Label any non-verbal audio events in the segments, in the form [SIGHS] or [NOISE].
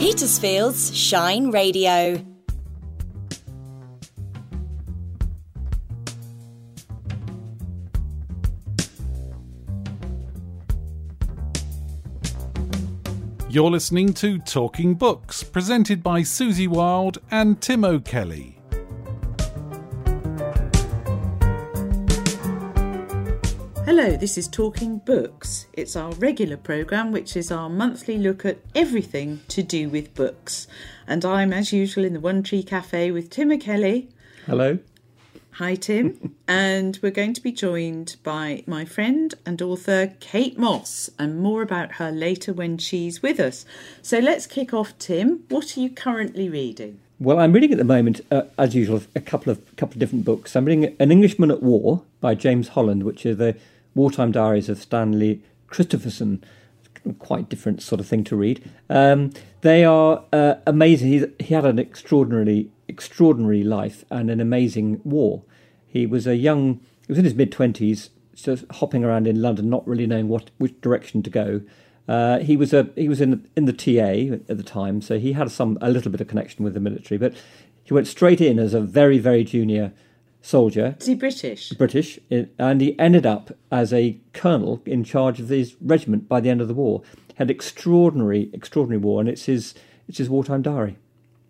Petersfield's Shine Radio. You're listening to Talking Books, presented by Susie Wild and Tim O'Kelly. Hello, this is Talking Books. It's our regular programme, which is our monthly look at everything to do with books. And I'm, as usual, in the One Tree Cafe with Tim O'Kelly. Hello. Hi, Tim. [LAUGHS] and we're going to be joined by my friend and author Kate Mosse, and more about her later when she's with us. So let's kick off, Tim. What are you currently reading? Well, I'm reading at the moment, uh, as usual, a couple of couple of different books. I'm reading *An Englishman at War* by James Holland, which is the wartime diaries of Stanley Christopherson. Quite different sort of thing to read. Um, they are uh, amazing. He's, he had an extraordinarily extraordinary life and an amazing war. He was a young, he was in his mid twenties, just hopping around in London, not really knowing what which direction to go. Uh, he was a he was in in the TA at the time, so he had some a little bit of connection with the military. But he went straight in as a very very junior soldier. Is he British? British, and he ended up as a colonel in charge of his regiment by the end of the war. Had extraordinary extraordinary war, and it's his it's his wartime diary.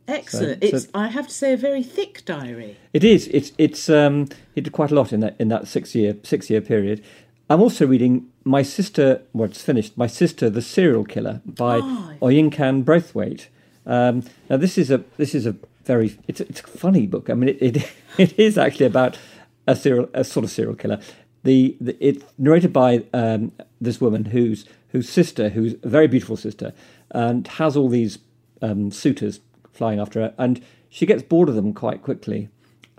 Excellent. So, it's so, I have to say a very thick diary. It is. It's it's um he did quite a lot in that in that six year six year period. I'm also reading My Sister well it's finished, My Sister the Serial Killer by oh. Oyinkan Braithwaite. Um, now this is a this is a very it's it's a funny book. I mean it, it, [LAUGHS] it is actually about a serial a sort of serial killer. The, the it's narrated by um, this woman whose whose sister, who's a very beautiful sister, and has all these um, suitors flying after her, and she gets bored of them quite quickly,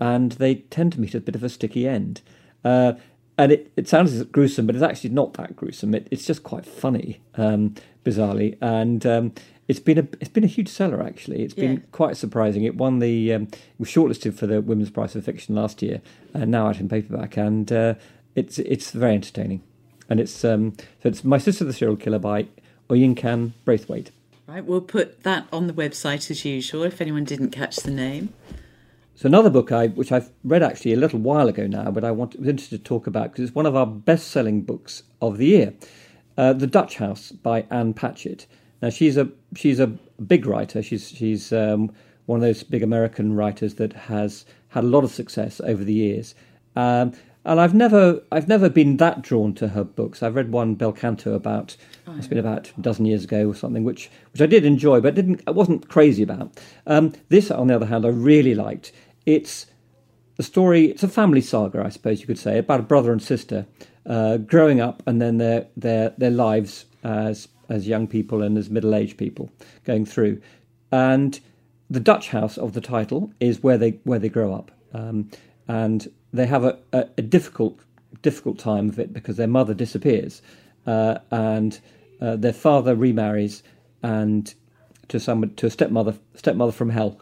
and they tend to meet a bit of a sticky end. Uh, and it, it sounds gruesome, but it's actually not that gruesome. It, it's just quite funny, um, bizarrely, and um, it's been a it's been a huge seller. Actually, it's been yeah. quite surprising. It won the um, was shortlisted for the Women's Prize for Fiction last year, and now out in paperback, and uh, it's it's very entertaining. And it's um, so it's My Sister the Serial Killer by Oyinkan Braithwaite. Right, we'll put that on the website as usual if anyone didn't catch the name. So another book I, which I've read actually a little while ago now, but I want, was interested to talk about because it's one of our best-selling books of the year, uh, *The Dutch House* by Ann Patchett. Now she's a she's a big writer. She's she's um, one of those big American writers that has had a lot of success over the years. Um, and I've never I've never been that drawn to her books. I've read one Bel Canto about oh, it's been about a dozen years ago or something, which which I did enjoy, but didn't I wasn't crazy about. Um, this, on the other hand, I really liked. It's a story. It's a family saga, I suppose you could say, about a brother and sister uh, growing up, and then their their their lives as as young people and as middle aged people going through. And the Dutch house of the title is where they where they grow up. Um, and they have a, a, a, difficult difficult time of it because their mother disappears uh, and uh, their father remarries and to some to a stepmother stepmother from hell.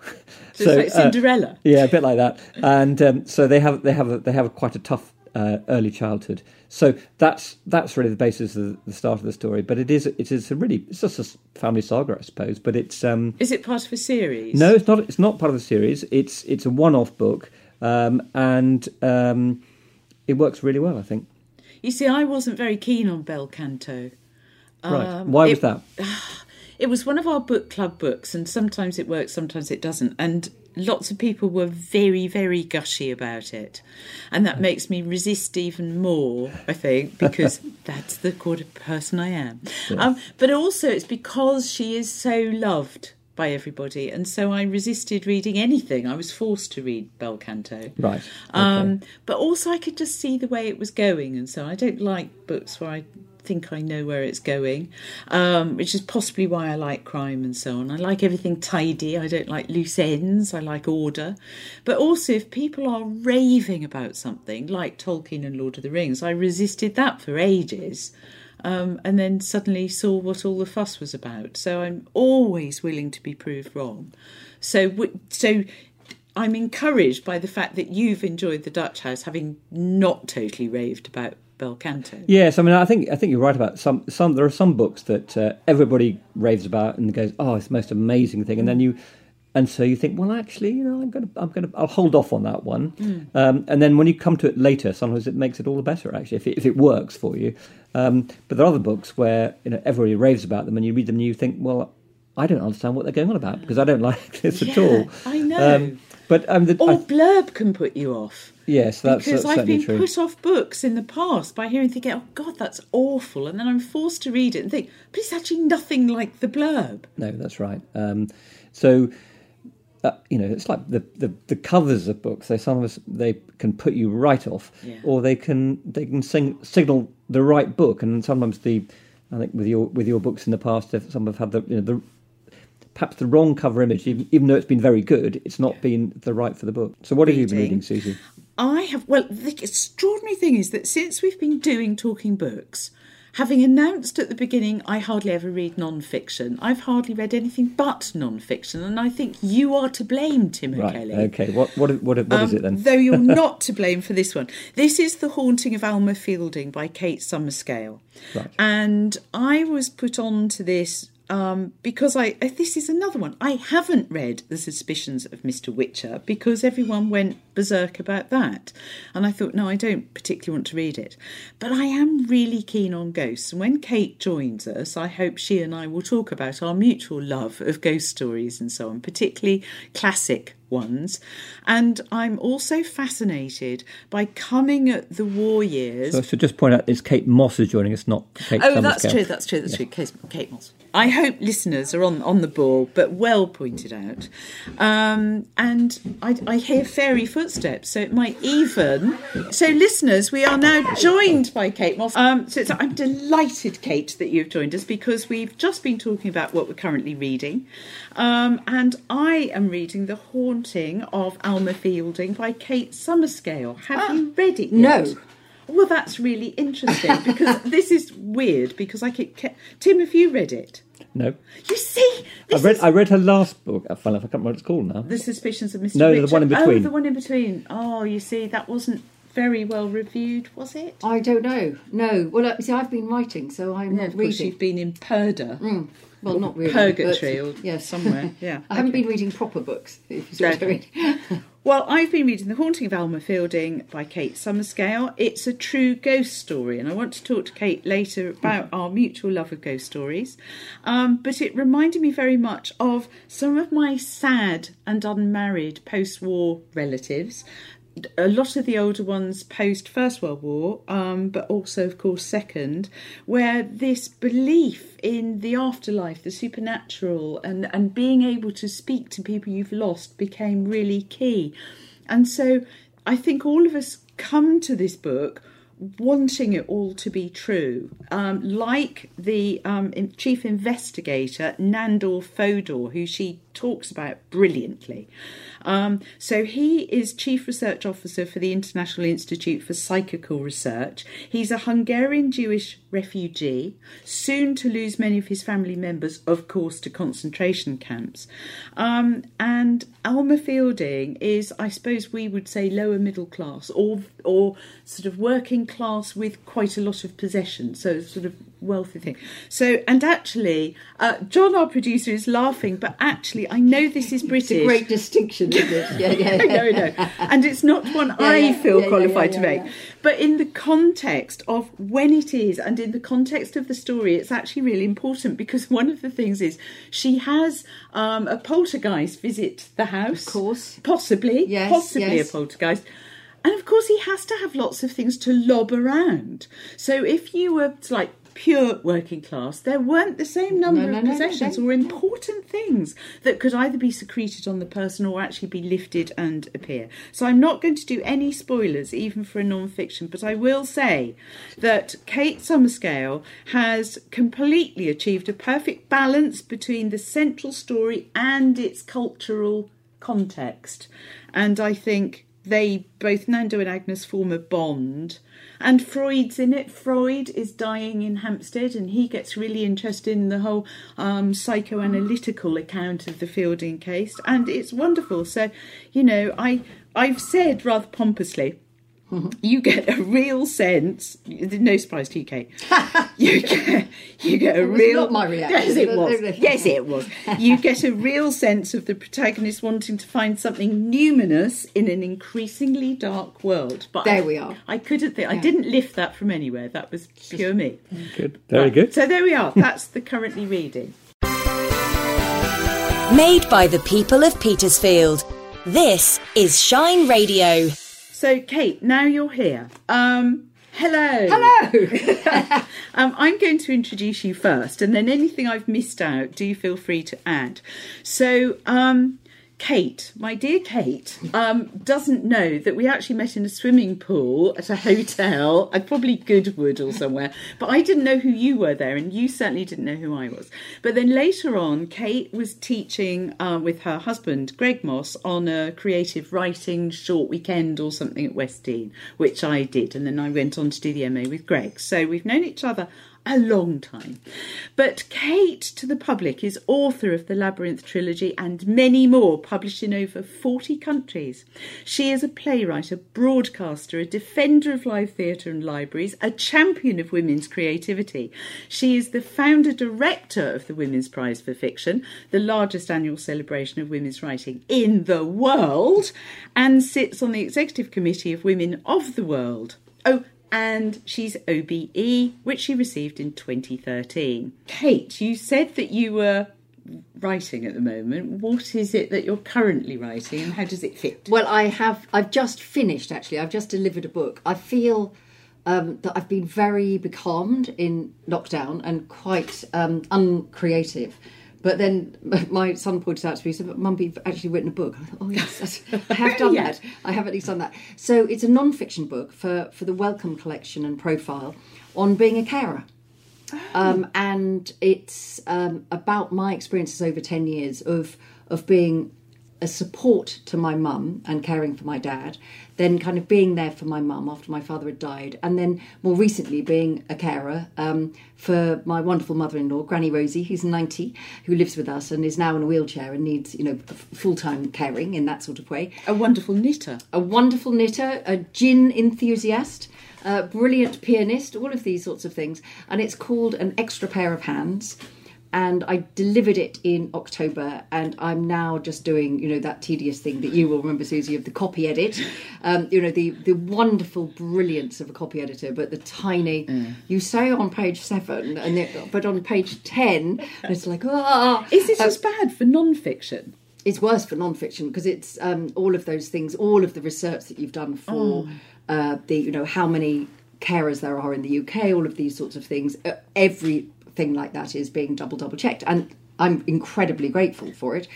So, [LAUGHS] so like Cinderella. Uh, yeah, a bit like that. And um, so they have they have a, they have a quite a tough uh, early childhood. So that's that's really the basis of the start of the story. But it is it is a really it's just a family saga, I suppose. But it's um, is it part of a series? No, it's not. It's not part of the series. It's it's a one off book um, and um, it works really well, I think. You see, I wasn't very keen on Bel Canto. Right. Um, Why was [SIGHS] [SIGHS] [SIGHS] it, that? It was one of our book club books, and sometimes it works, sometimes it doesn't. And lots of people were very, very gushy about it. And that makes me resist even more, I think, [LAUGHS] because that's the kind of person I am. Yeah. Um, but also, it's because she is so loved by everybody, and so I resisted reading anything. I was forced to read Bel Canto. Right. Um, but also, I could just see the way it was going, and so I don't like books where I think I know where it's going, um, which is possibly why I like crime and so on. I like everything tidy. I don't like loose ends. I like order. But also, if people are raving about something like Tolkien and Lord of the Rings, I resisted that for ages um, and then suddenly saw what all the fuss was about. So I'm always willing to be proved wrong. So, so I'm encouraged by the fact that you've enjoyed the Dutch House, having not totally raved about bel canto. Yes, I mean, I think I think you're right about some. Some there are some books that uh, everybody raves about and goes, "Oh, it's the most amazing thing," and then you, and so you think, "Well, actually, you know, I'm gonna, I'm gonna, I'll hold off on that one." Mm. Um, and then when you come to it later, sometimes it makes it all the better, actually, if it, if it works for you. Um, but there are other books where you know everybody raves about them, and you read them and you think, "Well, I don't understand what they're going on about because I don't [LAUGHS] like this at all." I know. But um, the, or I- blurb can put you off. yes, that's, because that's I've been true. put off books in the past by hearing thinking, oh God, that's awful. And then I'm forced to read it and think, but it's actually nothing like the blurb. No, that's right. Um, so, uh, you know, it's like the, the, the covers of books. They sometimes they can put you right off, Yeah. or they can they can sing, signal the right book. And sometimes the I think with your with your books in the past, if some have had the you know the perhaps the wrong cover image, even, even though it's been very good, it's not been the right for the book. So, what have you been Reading. reading, Susie? I have, well, the extraordinary thing is that since we've been doing talking books, having announced at the beginning I hardly ever read non fiction, I've hardly read anything but non fiction. And I think you are to blame, Tim Right. O'Kelly. Okay. What what what, what is it then? Um, Though you're [LAUGHS] not to blame for this one. This is The Haunting of Alma Fielding by Kate Summerscale. Right. And I was put on to this um, because I this is another one. I haven't read The Suspicions of Mr. Whicher because everyone went berserk about that. And I thought, no, I don't particularly want to read it. But I am really keen on ghosts. And when Kate joins us, I hope she and I will talk about our mutual love of ghost stories and so on, particularly classic ones. And I'm also fascinated by coming at the war years. So, so just point out, it's Kate Mosse is joining us, not Kate. Oh, that's true. That's true. That's true. Kate, Kate Mosse. I hope listeners are on on the ball, but well pointed out. Um, and I, I hear fairy footsteps, so it might even. So, listeners, we are now joined by Kate Mosse. Um, so I'm delighted, Kate, that you've joined us because we've just been talking about what we're currently reading, um, and I am reading The Haunting of Alma Fielding by Kate Summerscale. Have you read it? Yet? No. Well, that's really interesting [LAUGHS] because this is weird because I keep. Ke- Tim, have you read it? No, You see, I read is I read her last book. I can't remember what it's called now. the suspicions of Mr. No, the one in oh, between. Oh, the one in between. Oh, you see, that wasn't very well reviewed, was it? I don't know. No. Well, uh, see, I've been writing, so I'm Yeah, not of course, reading. you've been in purdah, Well, not really. purgatory, but- or yes. somewhere. [LAUGHS] Yeah, I haven't okay. been reading proper books. If you see what I Okay. mean. [LAUGHS] Well, I've been reading The Haunting of Alma Fielding by Kate Summerscale. It's a true ghost story, and I want to talk to Kate later about our mutual love of ghost stories. Um, but it reminded me very much of some of my sad and unmarried post war relatives. A lot of the older ones post First World War, um, but also, of course, Second, where this belief in the afterlife, the supernatural, and, and being able to speak to people you've lost became really key. And so I think all of us come to this book wanting it all to be true. Um, like the um, chief investigator, Nandor Fodor, who she talks about brilliantly. Um, so he is chief research officer for the International Institute for Psychical Research. He's a Hungarian Jewish refugee, soon to lose many of his family members, of course, to concentration camps. Um, and Alma Fielding is, I suppose, we would say lower middle class, or or sort of working class with quite a lot of possessions, so sort of wealthy thing. So, and actually, uh, John, our producer, is laughing, but actually, I know this is British. It's a great distinction, isn't it? [LAUGHS] Yeah, yeah. Know, I. And it's not one I yeah. feel Yeah, yeah, qualified yeah, to yeah, make. yeah. But in the context of when it is and in the context of the story, it's actually really important because [LAUGHS] one of the things is she has um, a poltergeist visit the house. Of course. Possibly. Yes, Possibly yes. a poltergeist. And of course, he has to have lots of things to lob around. So if you were like pure working class, there weren't the same number No, no, of possessions no. or important things that could either be secreted on the person or actually be lifted and appear. So I'm not going to do any spoilers, even for a non-fiction, but I will say that Kate Summerscale has completely achieved a perfect balance between the central story and its cultural context. And I think they both Nando and Agnes form a bond. And Freud's in it. Freud is dying in Hampstead, and he gets really interested in the whole um, psychoanalytical account of the Fielding case, and it's wonderful. So, you know, I I've said rather pompously you get a real sense. No surprise to you, Kate. [LAUGHS] You get you get a was real. not my reaction, Yes, it was. Yes, it was. You [LAUGHS] get a real sense of the protagonist wanting to find something numinous in an increasingly dark world. But There I, we are. I couldn't think. I didn't lift that from anywhere. That was pure me. Good. Very Right, good. So there we are. [LAUGHS] That's the currently reading. Made by the people of Petersfield. This is Shine Radio. So, Kate, now you're here. Um, hello. Hello. [LAUGHS] [LAUGHS] Um, I'm going to introduce you first, and then anything I've missed out, do feel free to add. So, um, Kate, my dear Kate, um, doesn't know that we actually met in a swimming pool at a hotel, uh, probably Goodwood or somewhere. But I didn't know who you were there, and you certainly didn't know who I was. But then later on, Kate was teaching uh, with her husband, Greg Mosse, on a creative writing short weekend or something at West Dean, which I did. And then I went on to do the MA with Greg. So we've known each other a long time. But Kate, to the public, is author of the Labyrinth trilogy and many more, published in over 40 countries. She is a playwright, a broadcaster, a defender of live theatre and libraries, a champion of women's creativity. She is the founder director of the Women's Prize for Fiction, the largest annual celebration of women's writing in the world, and sits on the executive committee of Women of the World. Oh, and she's OBE, which she received in 2013. Kate, you said that you were writing at the moment. What is it that you're currently writing and how does it fit? Well, I have. I've just finished. Actually, I've just delivered a book. I feel um, that I've been very becalmed in lockdown and quite um, uncreative. But then [LAUGHS] my son pointed out to me, he said, "But Mum, you've actually written a book." I thought, "Oh yes, that's- [LAUGHS] I have done Yeah. that. I have at least done that." So it's a non-fiction book for for the Wellcome Collection and profile on being a carer. Um, and it's um, about my experiences over 10 years of of being a support to my mum and caring for my dad, then kind of being there for my mum after my father had died, and then more recently being a carer um, for my wonderful mother-in-law, Granny Rosie, who's 90, who lives with us and is now in a wheelchair and needs, you know, full-time caring in that sort of way A wonderful knitter. a wonderful knitter, a gin enthusiast, a brilliant pianist, all of these sorts of things. And it's called An Extra Pair of Hands. And I delivered it in October, and I'm now just doing, you know, that tedious thing that you will remember, Susie, of the copy edit. [LAUGHS] Um, you know, the the wonderful brilliance of a copy editor, but the tiny. You say on page seven, and it, but on page ten, it's like ah. Is this Uh, as bad for non-fiction? it's worse for non-fiction because it's um, all of those things, all of the research that you've done for uh, the, you know, how many carers there are in the UK, all of these sorts of things. Uh, everything like that is being double double checked, and I'm incredibly grateful for it.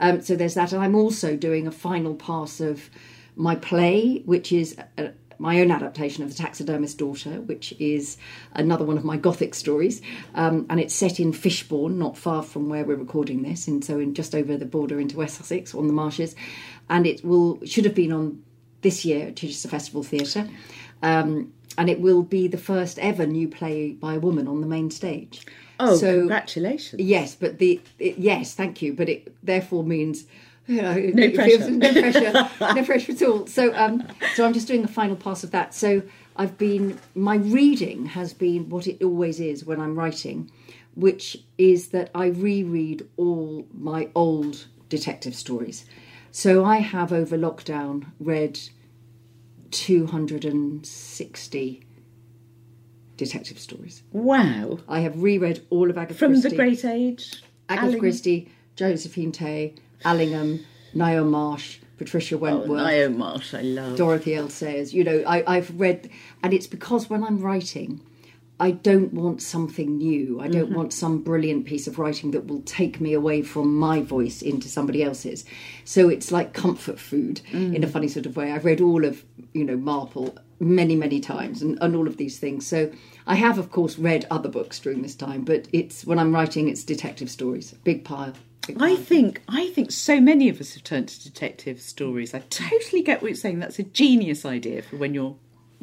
Um, so there's that, and I'm also doing a final pass of my play, which is. uh my own adaptation of The Taxidermist's Daughter, which is another one of my Gothic stories, um, and it's set in Fishbourne, not far from where we're recording this, and so in just over the border into West Sussex on the marshes, and it will should have been on this year at Chichester Festival Theatre, um, and it will be the first ever new play by a woman on the main stage. Oh, so congratulations. yes, but the it, yes, thank you, but it therefore means. You know, No pressure. feels- no pressure, [LAUGHS] no pressure at all. So, um, so I'm just doing a final pass of that. So I've been my reading has been what it always is when I'm writing, which is that I reread all my old detective stories. So I have over lockdown read 260 detective stories. Wow. I have reread all of Agatha From Christie. the great age. Agatha Alling- Christie, Josephine Tey, Allingham, Ngaio Marsh, Patricia Oh, Wentworth, Ngaio Marsh, I love. Dorothy L. Sayers. You know, I, I've read, and it's because when I'm writing, I don't want something new. I don't mm-hmm. want some brilliant piece of writing that will take me away from my voice into somebody else's. So it's like comfort food in a mm. funny sort of way. I've read all of, you know, Marple many, many times and, and all of these things. So I have, of course, read other books during this time, but it's when I'm writing, it's detective stories. Big pile. I think I think so many of us have turned to detective stories. I totally get what you're saying. That's a genius idea for when you're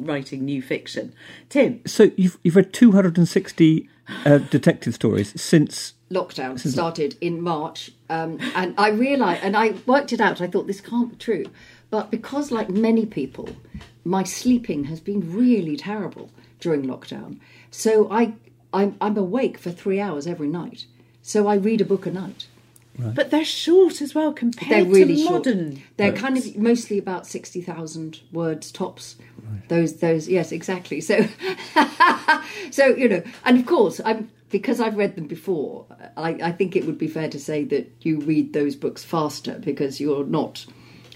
writing new fiction. Tim, So you've you've read 260 uh, detective stories since lockdown started in March, um, and I realised, and I worked it out. I thought this can't be true, but because, like many people, my sleeping has been really terrible during lockdown. So I I'm, I'm awake for three hours every night. So I read a book a night. But they're short as well compared They're really to short. modern. They're kind of mostly about sixty thousand words tops. Those those yes exactly. So [LAUGHS] so you know, and of course I'm because I've read them before. I, I think it would be fair to say that you read those books faster because you're not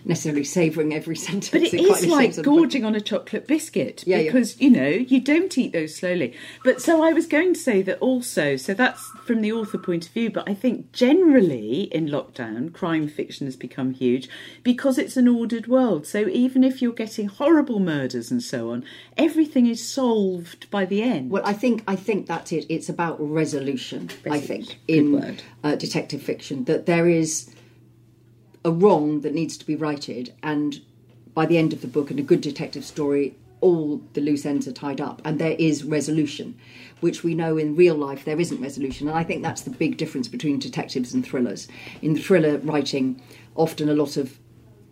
necessarily savouring every [LAUGHS] sentence. But it quite like way. gorging on a chocolate biscuit Yeah, yeah. because you know you don't eat those slowly. But so I was going to say that also. So that's from the author point of view. But I think generally in lockdown, crime fiction has become huge because it's an ordered world. So even if you're getting horrible murders and so on, everything is solved by the end. Well, I think I think that's it. It's about resolution. I think in word. uh, detective fiction that there is a wrong that needs to be righted, and by the end of the book, in a good detective story, all the loose ends are tied up, and there is resolution, which we know in real life there isn't resolution, and I think that's the big difference between detectives and thrillers. In thriller writing, often a lot of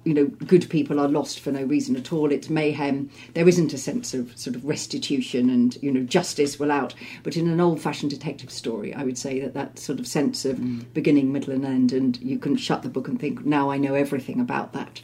you know, good people are lost for no reason at all. It's mayhem. There isn't a sense of sort of restitution and you know justice will out. But in an old-fashioned detective story, I would say that that sort of sense of beginning, middle, and end, and you can shut the book and think, now I know everything about that.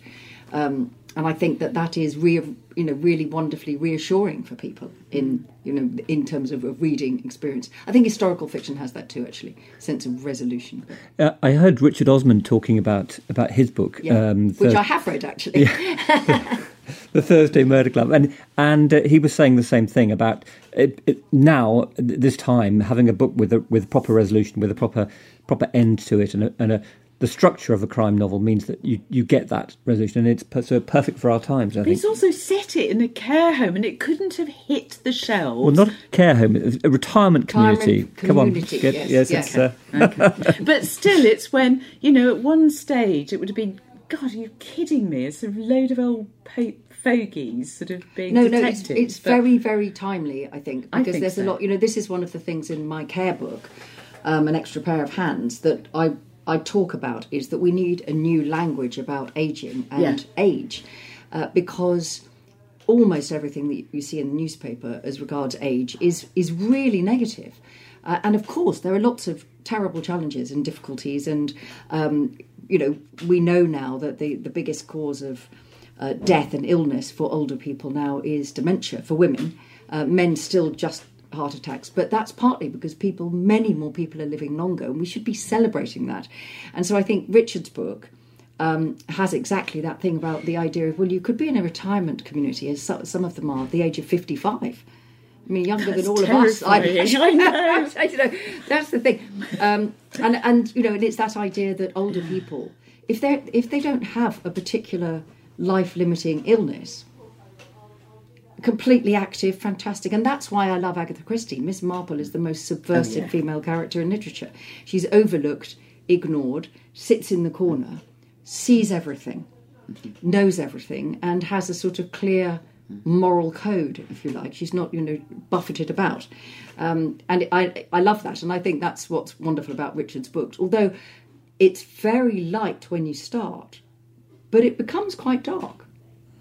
Um, and I think that that is re- you know really wonderfully reassuring for people in you know in terms of a reading experience. I think historical fiction has that too, actually, sense of resolution. Uh, I heard Richard Osman talking about about his book, Yeah, um, which the, I have read actually. [LAUGHS] the Thursday Murder Club, and and uh, he was saying the same thing about it, it, now this time having a book with a with proper resolution, with a proper proper end to it, and a, and a the structure of a crime novel means that you, you get that resolution, and it's per- so perfect for our times. I But think. he's also set it in a care home, and it couldn't have hit the shelves. Well, not a care home, a retirement community. Retirement Come on, community, get- yes, yes, yes. it's [LAUGHS] uh, but still, it's when you know at one stage it would have been. God, are you kidding me? It's a load of old po- fogies sort of being no, no, detectives. it's, it's but- very, very timely. I think I because think there's a lot. You know, this is one of the things in my care book, um, an extra pair of hands that I I talk about is that we need a new language about aging and Yeah. age, uh, because almost everything that you see in the newspaper as regards age is is really negative. Uh, and of course, there are lots of terrible challenges and difficulties, and um, you know we know now that the the biggest cause of uh, death and illness for older people now is dementia for women. Uh, men still just heart attacks, but that's partly because people, many more people are living longer, and we should be celebrating that. And so I think Richard's book um, has exactly that thing about the idea of well, you could be in a retirement community, as so, some of them are, the age of fifty-five. I mean, younger That's than all of us. [LAUGHS] terrifying. I know. I know. That's the thing, um, and and you know, and it's that idea that older people, if they if they don't have a particular life-limiting illness, completely active, fantastic, and that's why I love Agatha Christie. Miss Marple is the most subversive Oh, yeah. female character in literature. She's overlooked, ignored, sits in the corner, sees everything, knows everything, and has a sort of clear moral code, if you like. She's not, you know, buffeted about. Um, and I, I love that, and I think that's what's wonderful about Richard's books. Although it's very light when you start, but it becomes quite dark.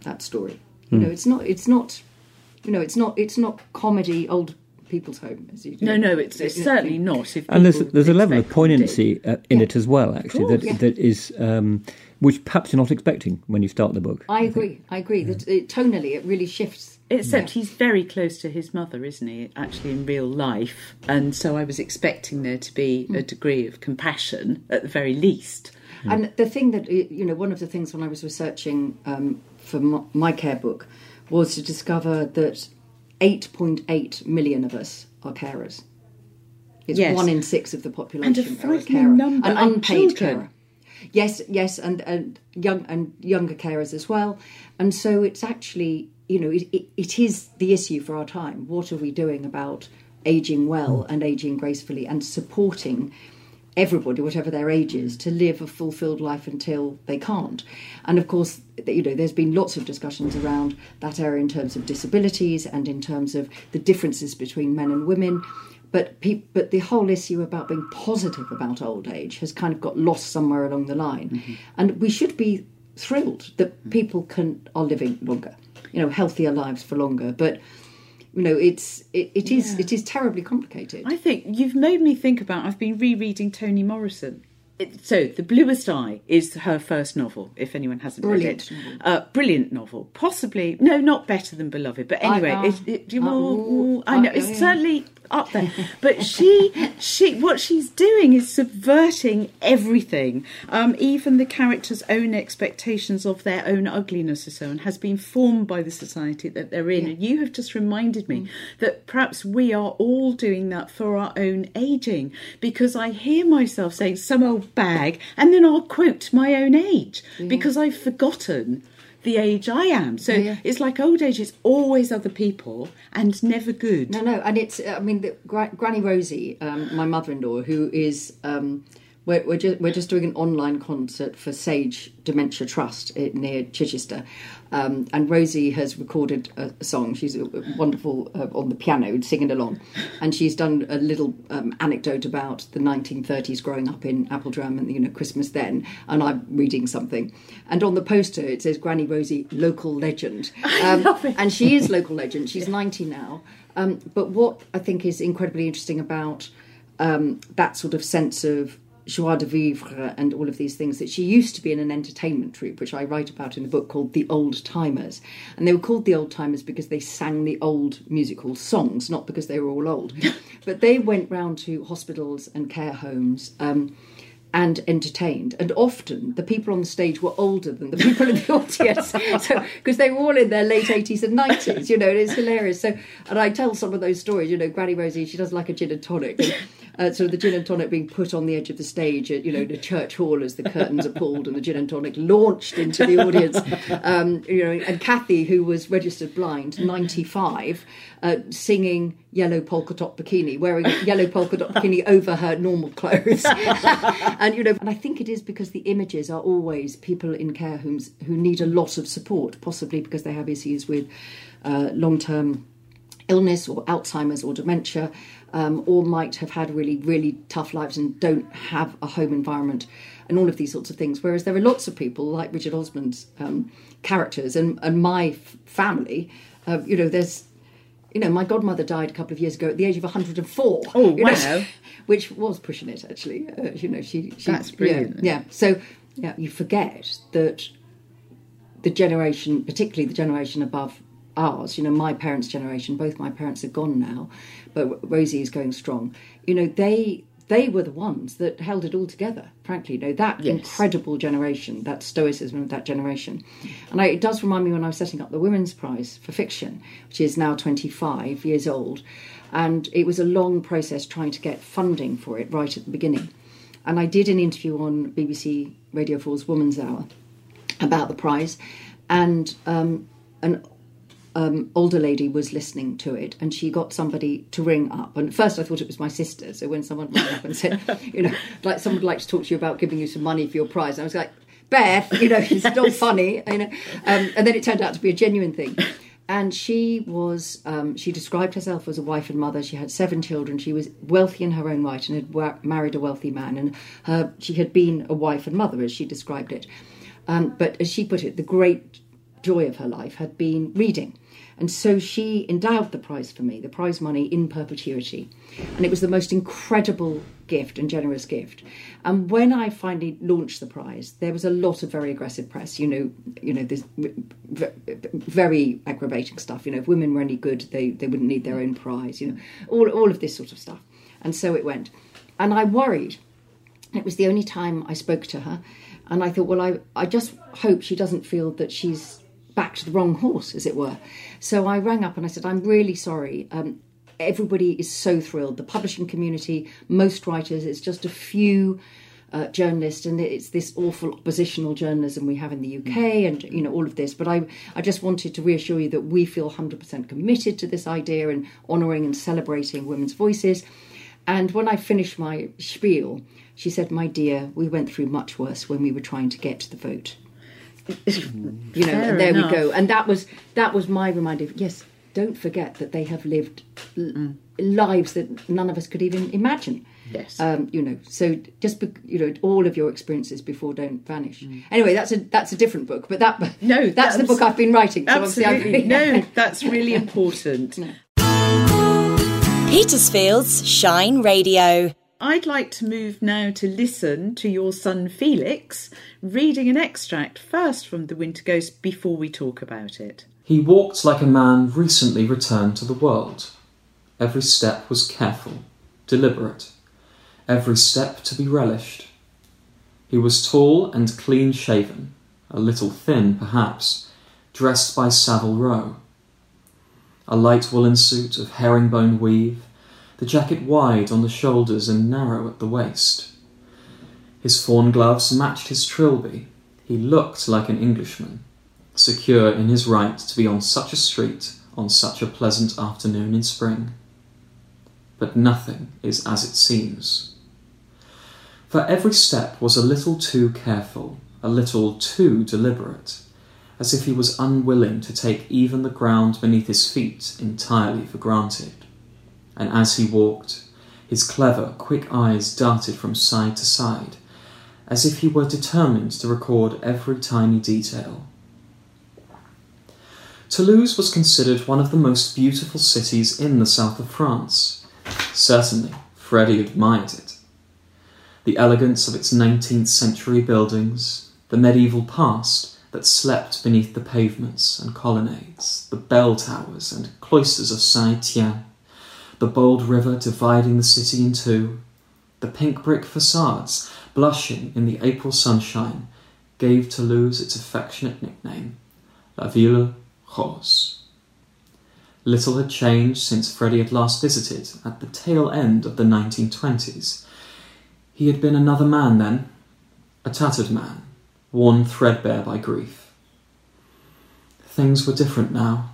That story, you know, it's not, it's not, you know, it's not, it's not comedy old people's home. As you No, no, it's, it's certainly not. If and there's there's a level of poignancy uh, in it as well, actually, course, that yeah. that is um, which perhaps you're not expecting when you start the book. I agree. I agree that it, tonally it really shifts. Except he's very close to his mother, isn't he? Actually, in real life, and so I was expecting there to be a degree of compassion at the very least. And the thing that you know, one of the things when I was researching um, for my, my care book was to discover that 8.8 million of us are carers. It's Yes. one in six of the population And a are a carer, number an unpaid children. carer. Yes, yes, and, and young and younger carers as well. And so it's actually, you know, it, it, it is the issue for our time. What are we doing about aging well and aging gracefully and supporting everybody, whatever their age is, to live a fulfilled life until they can't. And of course, you know, there's been lots of discussions around that area in terms of disabilities and in terms of the differences between men and women. But pe- but the whole issue about being positive about old age has kind of got lost somewhere along the line, mm-hmm. and we should be thrilled that people can are living longer. you know healthier lives for longer. But you know, it's it, it is Yeah. it is terribly complicated. I think you've made me think about. I've been rereading Toni Morrison. It, so, The Bluest Eye is her first novel, if anyone hasn't Brilliant read it. novel. Uh, brilliant novel. Possibly, no, not better than Beloved, but anyway, I- it, it, you uh, will- uh, I know, uh, it's certainly up there. But she, she, what she's doing is subverting everything, um, even the characters' own expectations of their own ugliness or so on, has been formed by the society that they're in. And you have just reminded me that perhaps we are all doing that for our own aging, because I hear myself saying some old bag, and then I'll quote my own age because I've forgotten. The age I am, so Yeah. it's like old age. It's always other people and never good. No, no, and it's. I mean, the, Gra- Granny Rosie, um, my mother-in-law, who is. Um, we're, we're, just, we're just doing an online concert for Sage Dementia Trust near Chichester. Um, and Rosie has recorded a, song. She's a, a wonderful uh, on the piano, singing along. And she's done a little um, anecdote about the 1930s growing up in Appledram and, you know, Christmas then. And I'm reading something. And on the poster, it says Granny Rosie, local legend. [LAUGHS] Um, and she is local legend. [LAUGHS] She's 90 now. Um, but what I think is incredibly interesting about um, that sort of sense of joie de vivre and all of these things that she used to be in an entertainment troupe, which I write about in the book called The Old Timers. And they were called The Old Timers because they sang the old musical songs, not because they were all old. [LAUGHS] but they went round to hospitals and care homes. Um, and entertained, and often the people on the stage were older than the [LAUGHS] people in the audience, [LAUGHS] so because they were all in their late eighties and nineties, you know, and it's hilarious. So, and I tell some of those stories, you know, Granny Rosie, she does like a gin and tonic, and uh, sort of the gin and tonic being put on the edge of the stage, at, you know, the church hall as the curtains are pulled, and the gin and tonic launched into the audience, [LAUGHS] um, you know, and Kathy, who was registered blind, ninety five, uh, singing yellow polka dot bikini, wearing yellow polka dot bikini [LAUGHS] over her normal clothes. [LAUGHS] and you know, and I think it is because the images are always people in care homes who need a lot of support, possibly because they have issues with uh, long term illness or Alzheimer's or dementia, um, or might have had really, really tough lives and don't have a home environment, and all of these sorts of things. Whereas there are lots of people like Richard Osman's um, characters and, and my f- family, uh, you know, there's. You know, my godmother died a couple of years ago at the age of 104. Oh, you know, wow. [LAUGHS] which was pushing it, actually. Uh, you know, she. she That's brilliant. Yeah, yeah. So, yeah, you forget that the generation, particularly the generation above ours, you know, my parents' generation, both my parents are gone now, but Rosie is going strong. You know, they they were the ones that held it all together. Frankly, you know that Yes. incredible generation, that stoicism of that generation, and I, it does remind me when I was setting up the Women's Prize for fiction, which is now twenty five years old, and it was a long process trying to get funding for it right at the beginning. And I did an interview on BBC Radio 4's Woman's Hour about the prize, and um, an um, older lady was listening to it, and she got somebody to ring up. And at first, I thought it was my sister. So when someone rang up and said, [LAUGHS] you know, like someone would like to talk to you about giving you some money for your prize, I was like, Beth, you know, it's not funny, you know. Um, and then it turned out to be a genuine thing. And she was, um, she described herself as a wife and mother. She had seven children. She was wealthy in her own right and had wa- married a wealthy man. And her, she had been a wife and mother, as she described it. Um, but as she put it, the great joy of her life had been reading. And so she endowed the prize for me, the prize money in perpetuity. And it was the most incredible gift and generous gift. And when I finally launched the prize, there was a lot of very aggressive press. You know, you know, this very aggravating stuff. You know, if women were any good, they, they wouldn't need their own prize. You know, all all of this sort of stuff. And so it went. And I worried it was the only time I spoke to her. And I thought, well, I, I just hope she doesn't feel that she's backed the wrong horse, as it were. So I rang up and I said, I'm really sorry. Um, everybody is so thrilled. The publishing community, most writers, it's just a few. Uh, journalists and it's this awful oppositional journalism we have in the UK and you know all of this but I I just wanted to reassure you that we feel 100% committed to this idea and honouring and celebrating women's voices and when I finished my spiel, she said, My dear, we went through much worse when we were trying to get the vote. You know, Fair and there enough. we go. And that was that was my reminder yes, don't forget that they have lived l- lives that none of us could even imagine. Yes. Um, you know, so just be, you know, all of your experiences before don't vanish. Anyway, that's a that's a different book, but that [LAUGHS] No, that's the book I've been writing. So obviously I'm Absolutely. very- no, [LAUGHS] that's really important. Petersfield's Shine Radio. I'd like to move now to listen to your son Felix reading an extract first from The Winter Ghost before we talk about it. He walked like a man recently returned to the world. Every step was careful, deliberate, every step to be relished. He was tall and clean shaven, a little thin perhaps, dressed by Savile Row. A light woolen suit of herringbone weave, the jacket wide on the shoulders and narrow at the waist. His fawn gloves matched his trilby. He looked like an Englishman secure in his right to be on such a street on such a pleasant afternoon in spring. But nothing is as it seems. For every step was a little too careful, a little too deliberate, as if he was unwilling to take even the ground beneath his feet entirely for granted. And as he walked, his clever, quick eyes darted from side to side, as if he were determined to record every tiny detail. Toulouse was considered one of the most beautiful cities in the south of France. Certainly, Freddie admired it. The elegance of its 19th century buildings, the medieval past that slept beneath the pavements and colonnades, the bell towers and cloisters of Saint Etienne, the bold river dividing the city in two, the pink brick facades blushing in the April sunshine, gave Toulouse its affectionate nickname, La Ville Rose. Little had changed since Freddie had last visited at the tail end of the 1920s. He had been another man then, a tattered man, worn threadbare by grief. Things were different now.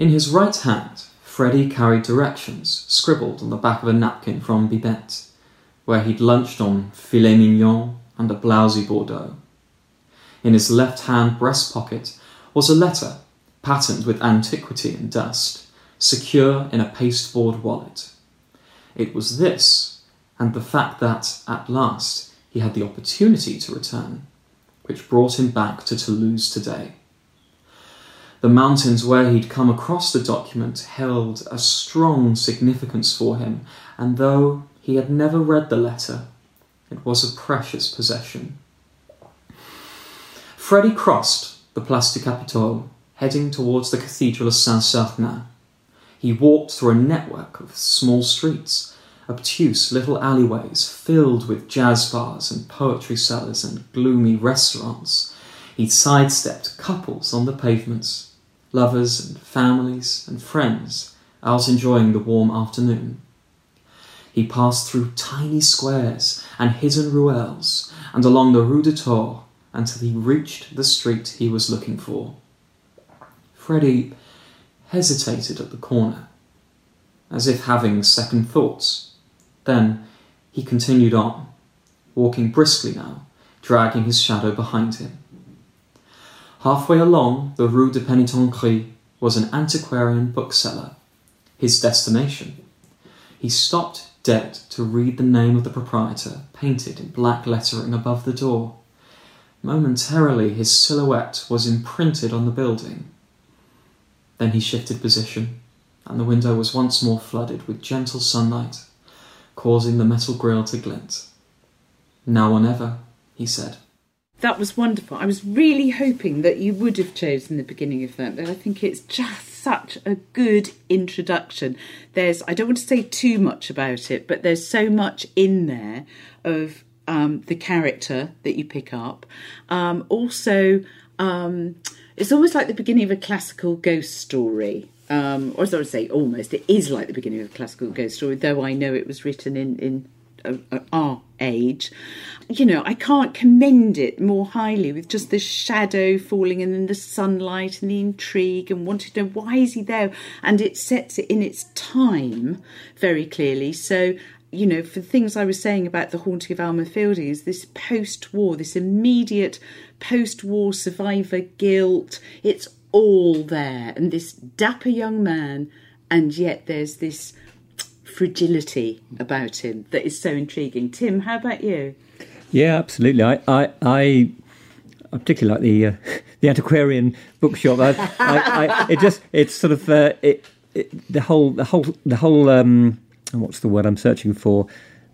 In his right hand, Freddie carried directions scribbled on the back of a napkin from Bibette, where he'd lunched on filet mignon and a blousy Bordeaux. In his left hand breast pocket was a letter, patterned with antiquity and dust, secure in a pasteboard wallet. It was this, and the fact that, at last, he had the opportunity to return, which brought him back to Toulouse today. The mountains where he'd come across the document held a strong significance for him, and though he had never read the letter, it was a precious possession. Freddie crossed the Place du Capitole, heading towards the Cathedral of Saint Sernin. He walked through a network of small streets, obtuse little alleyways filled with jazz bars and poetry sellers and gloomy restaurants. He sidestepped couples on the pavements, lovers and families and friends out enjoying the warm afternoon. He passed through tiny squares and hidden ruelles and along the Rue de Tours until he reached the street he was looking for. Freddie hesitated at the corner, as if having second thoughts. Then he continued on, walking briskly now, dragging his shadow behind him. Halfway along the Rue de Penitentiaire was an antiquarian bookseller, his destination. He stopped dead to read the name of the proprietor painted in black lettering above the door. Momentarily, his silhouette was imprinted on the building. Then he shifted position, and the window was once more flooded with gentle sunlight, causing the metal grille to glint. Now or never, he said. That was wonderful. I was really hoping that you would have chosen the beginning of that. But I think it's just such a good introduction. There's, I don't want to say too much about it, but there's so much in there of um, the character that you pick up. Um, also, um, it's almost like the beginning of a classical ghost story. Um, or as I would say, almost. It is like the beginning of a classical ghost story, though I know it was written in, in our age. You know, I can't commend it more highly with just the shadow falling and then the sunlight and the intrigue and wanting to know why is he there. And it sets it in its time very clearly. So you know, for things I was saying about the haunting of Alma Fielding is this post war, this immediate post war survivor guilt. It's all there, and this dapper young man, and yet there's this fragility about him that is so intriguing. Tim, how about you? Yeah, absolutely. I, I, I, I particularly like the uh, [LAUGHS] the antiquarian bookshop. I, I, I, it just it's sort of uh, it, it, the whole the whole the whole um, what's the word I'm searching for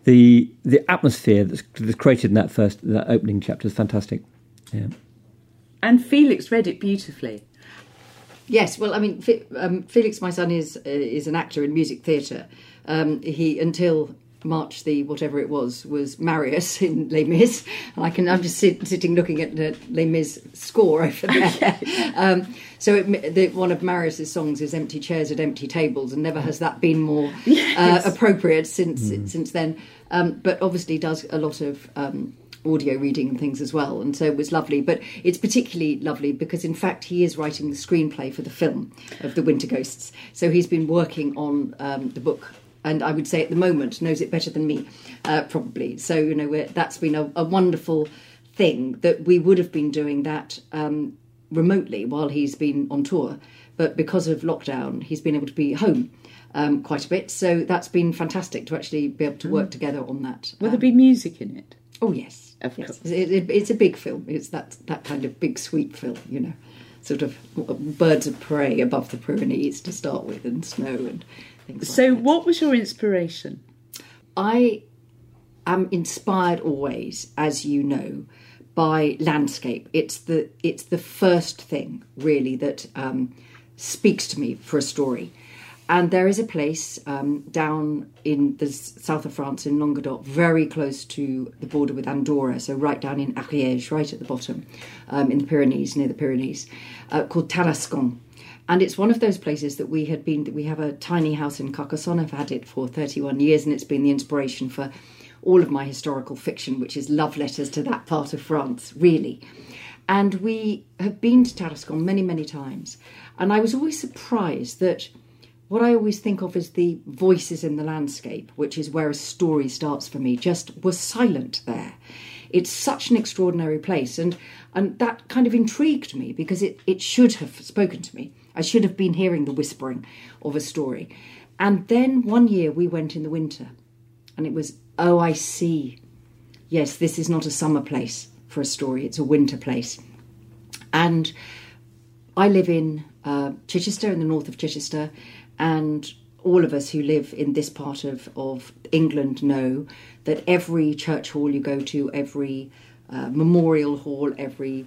the the atmosphere that's, that's created in that first that opening chapter is fantastic. Yeah. And Felix read it beautifully. Yes, well, I mean, um, Felix, my son, is uh, is an actor in music theatre. Um, he until March the whatever it was was Marius [LAUGHS] in Les Mis. I can I'm just sit, sitting looking at the Les Mis score over there. [LAUGHS] um, so it, the, one of Marius's songs is "Empty Chairs at Empty Tables," and never has that been more yes. uh, appropriate since mm. since then. Um, but obviously does a lot of um, audio reading and things as well, and so it was lovely. But it's particularly lovely because, in fact, he is writing the screenplay for the film of the Winter Ghosts. So he's been working on um, the book, and I would say at the moment knows it better than me, uh, probably. So you know that's been a, a, wonderful thing that we would have been doing that um, remotely while he's been on tour, but because of lockdown, he's been able to be home. Um, quite a bit, so that's been fantastic to actually be able to work mm. together on that. Will there be music in it? Oh yes, of yes. course. It, it, it's a big film. It's that that kind of big sweet film, you know, sort of birds of prey above the Pyrenees to start with, and snow and things. So, like what was your inspiration? I am inspired always, as you know, by landscape. It's the it's the first thing really that um, speaks to me for a story. And there is a place um, down in the south of France, in Languedoc, very close to the border with Andorra, so right down in Ariège, right at the bottom, um, in the Pyrenees, near the Pyrenees, uh, called Tarascon. And it's one of those places that we had been, we have a tiny house in Carcassonne. I've had it for 31 years, and it's been the inspiration for all of my historical fiction, which is love letters to that part of France, really. And we have been to Tarascon many, many times. And I was always surprised that what I always think of as the voices in the landscape, which is where a story starts for me, just was silent there. It's such an extraordinary place, and and that kind of intrigued me because it, it should have spoken to me. I should have been hearing the whispering of a story. And then one year we went in the winter, and it was, oh, I see. Yes, this is not a summer place for a story, it's a winter place. And I live in uh, Chichester, in the north of Chichester, and all of us who live in this part of, of England know that every church hall you go to, every uh, memorial hall, every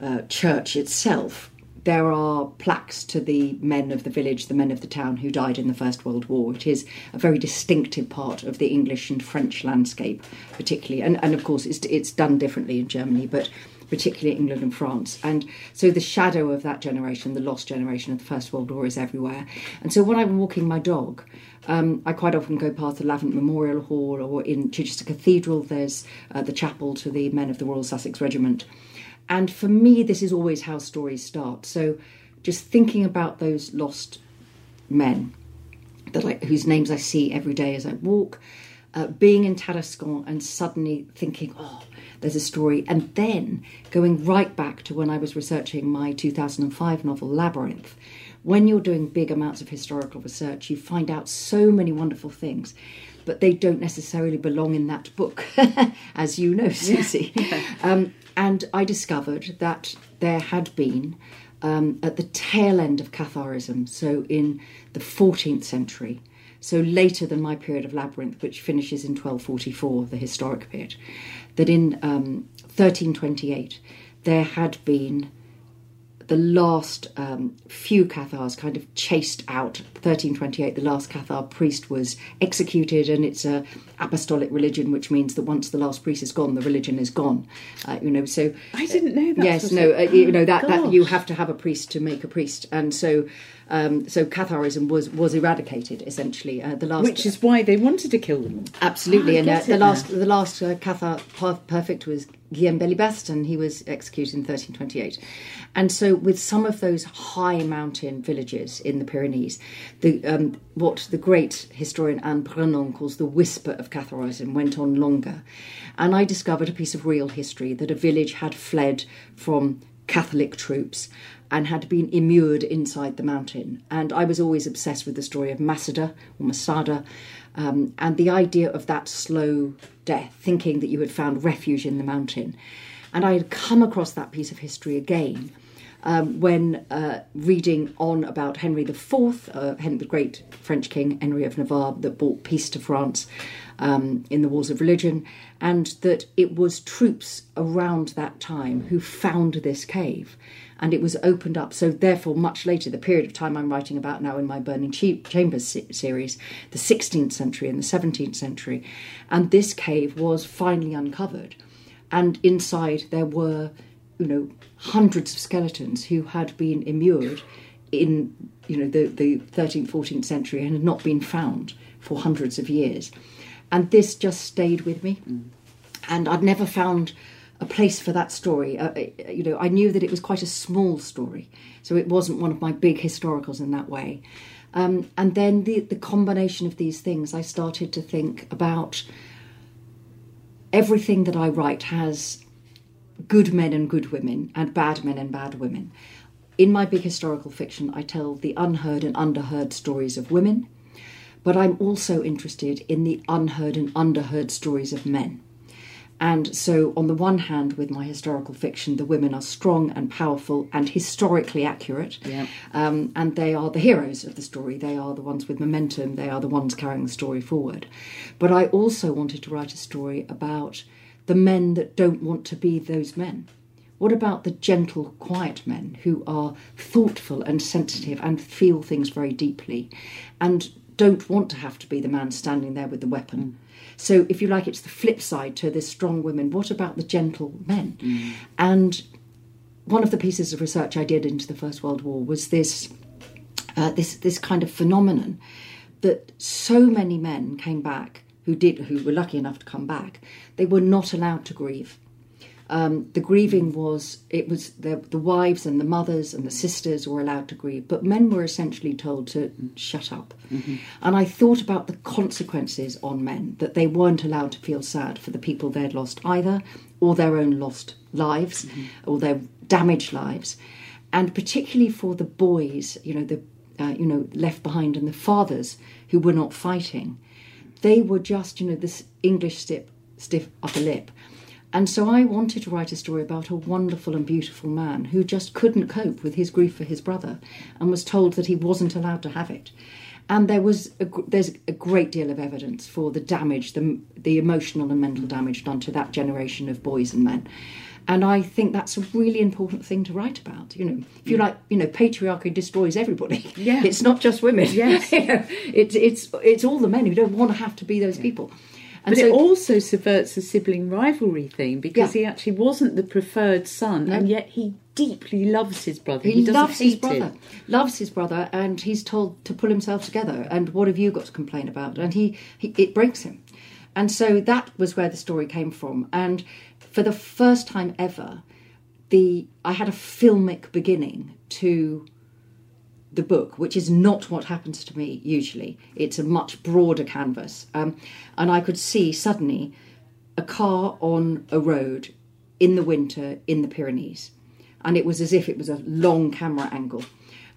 uh, church itself, there are plaques to the men of the village, the men of the town who died in the First World War. It is a very distinctive part of the English and French landscape, particularly. And, and of course, it's, it's done differently in Germany, but particularly England and France. And so the shadow of that generation, the lost generation of the First World War, is everywhere. And so when I'm walking my dog, um, I quite often go past the Lavant Memorial Hall, or in Chichester Cathedral, there's uh, the chapel to the men of the Royal Sussex Regiment. And for me, this is always how stories start. So just thinking about those lost men that I, whose names I see every day as I walk, uh, being in Tarascon and suddenly thinking, oh, there's a story, and then going right back to when I was researching my 2005 novel Labyrinth. When you're doing big amounts of historical research, you find out so many wonderful things, but they don't necessarily belong in that book, [LAUGHS] as you know, Susie. [LAUGHS] Yeah. Um, and I discovered that there had been um, at the tail end of Catharism, so in the 14th century, so later than my period of Labyrinth, which finishes in 1244, the historic period, that in um, 1328 there had been the last um, few Cathars kind of chased out. 1328, the last Cathar priest was executed, and it's a apostolic religion, which means that once the last priest is gone, the religion is gone. Uh, you know, so I didn't know that. Yes, no, uh, you know that, that you have to have a priest to make a priest, and so um, so Catharism was was eradicated essentially. Uh, the last, which is why they wanted to kill them. Absolutely, oh, and uh, the, last, the last the last Cathar perfect was Guillaume Belibast, and he was executed in 1328. And so, with some of those high mountain villages in the Pyrenees, the um, what the great historian Anne Brenon calls the whisper of Catharism went on longer. And I discovered a piece of real history that a village had fled from Catholic troops and had been immured inside the mountain. And I was always obsessed with the story of Masada or Masada um, and the idea of that slow death, thinking that you had found refuge in the mountain. And I had come across that piece of history again um, when uh, reading on about Henry IV, uh, Henry, the great French king Henry of Navarre, that brought peace to France um, in the Wars of Religion, and that it was troops around that time who found this cave. And it was opened up. So, therefore, much later, the period of time I'm writing about now in my Burning Chambers series, the 16th century and the 17th century, and this cave was finally uncovered. And inside there were you know hundreds of skeletons who had been immured in you know the, the 13th 14th century and had not been found for hundreds of years and this just stayed with me mm. and i'd never found a place for that story uh, you know i knew that it was quite a small story so it wasn't one of my big historicals in that way um, and then the, the combination of these things i started to think about everything that i write has good men and good women and bad men and bad women. In my big historical fiction, I tell the unheard and underheard stories of women, but I'm also interested in the unheard and underheard stories of men. And so, on the one hand, with my historical fiction, the women are strong and powerful and historically accurate. Yeah. Um, and they are the heroes of the story. They are the ones with momentum. They are the ones carrying the story forward. But I also wanted to write a story about the men that don't want to be those men? What about the gentle, quiet men who are thoughtful and sensitive and feel things very deeply and don't want to have to be the man standing there with the weapon? Mm. So, if you like, it's the flip side to this strong women. What about the gentle men? Mm. And one of the pieces of research I did into the First World War was this, uh, this, this kind of phenomenon that so many men came back who did, who were lucky enough to come back, they were not allowed to grieve. Um, the grieving was it was the, the wives and the mothers and the sisters were allowed to grieve, but men were essentially told to shut up. Mm-hmm. And I thought about the consequences on men that they weren't allowed to feel sad for the people they'd lost either, or their own lost lives, mm-hmm. or their damaged lives, and particularly for the boys, you know, the uh, you know left behind and the fathers who were not fighting they were just, you know, this English stiff, stiff upper lip. And so I wanted to write a story about a wonderful and beautiful man who just couldn't cope with his grief for his brother and was told that he wasn't allowed to have it. And there was a, there's a great deal of evidence for the damage, the, the emotional and mental damage done to that generation of boys and men. And I think that's a really important thing to write about. You know, if you mm. like, you know, patriarchy destroys everybody. Yeah, [LAUGHS] it's not just women. Yes, [LAUGHS] you know, it's it's it's all the men who don't want to have to be those yeah. people. And but so, it also subverts the sibling rivalry thing because yeah. he actually wasn't the preferred son, no. and yet he deeply loves his brother. He, he loves his brother, him. loves his brother, and he's told to pull himself together. And what have you got to complain about? And he, he it breaks him. And so that was where the story came from. And for the first time ever, the I had a filmic beginning to the book, which is not what happens to me usually. It's a much broader canvas, um, and I could see suddenly a car on a road in the winter in the Pyrenees, and it was as if it was a long camera angle,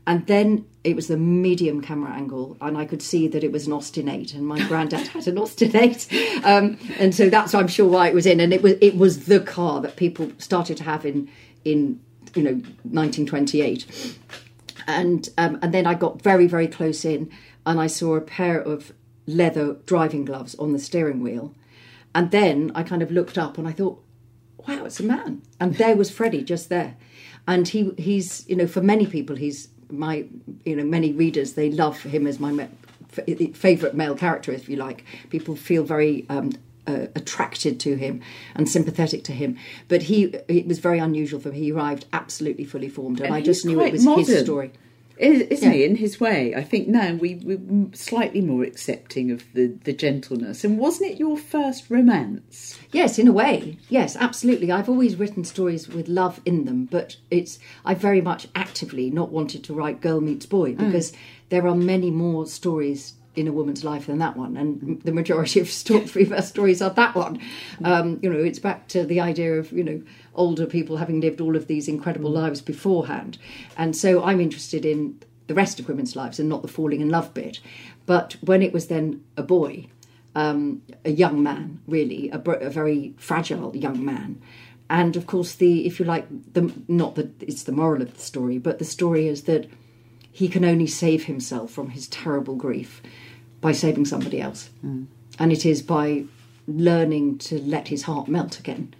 and then it was the medium camera angle, and I could see that it was an Austin 8, and my [LAUGHS] granddad had an Austin 8, um, and so that's I'm sure why it was in, and it was it was the car that people started to have in in you know 1928, and um, and then I got very very close in, and I saw a pair of leather driving gloves on the steering wheel, and then I kind of looked up and I thought, wow, it's a man, and there was Freddie just there, and he he's you know for many people he's my you know many readers they love him as my favorite male character, if you like. People feel very um, uh, attracted to him and sympathetic to him. But he it was very unusual for him. He arrived absolutely fully formed, and, and I just knew it was modern. his story. Isn't yeah. he in his way? I think now we, we're slightly more accepting of the, the gentleness. And wasn't it your first romance? Yes, in a way. Yes, absolutely. I've always written stories with love in them, but it's I very much actively not wanted to write girl meets boy mm. because mm. there are many more stories in a woman's life than that one, and the majority of short [LAUGHS] female stories are that one. Um, you know, it's back to the idea of you know older people having lived all of these incredible lives beforehand, and so I'm interested in the rest of women's lives and not the falling in love bit. But when it was then a boy, um, a young man, really, a, br- a very fragile young man. And of course, the if you like, the not that it's the moral of the story, but the story is that he can only save himself from his terrible grief by saving somebody else, and it is by learning to let his heart melt again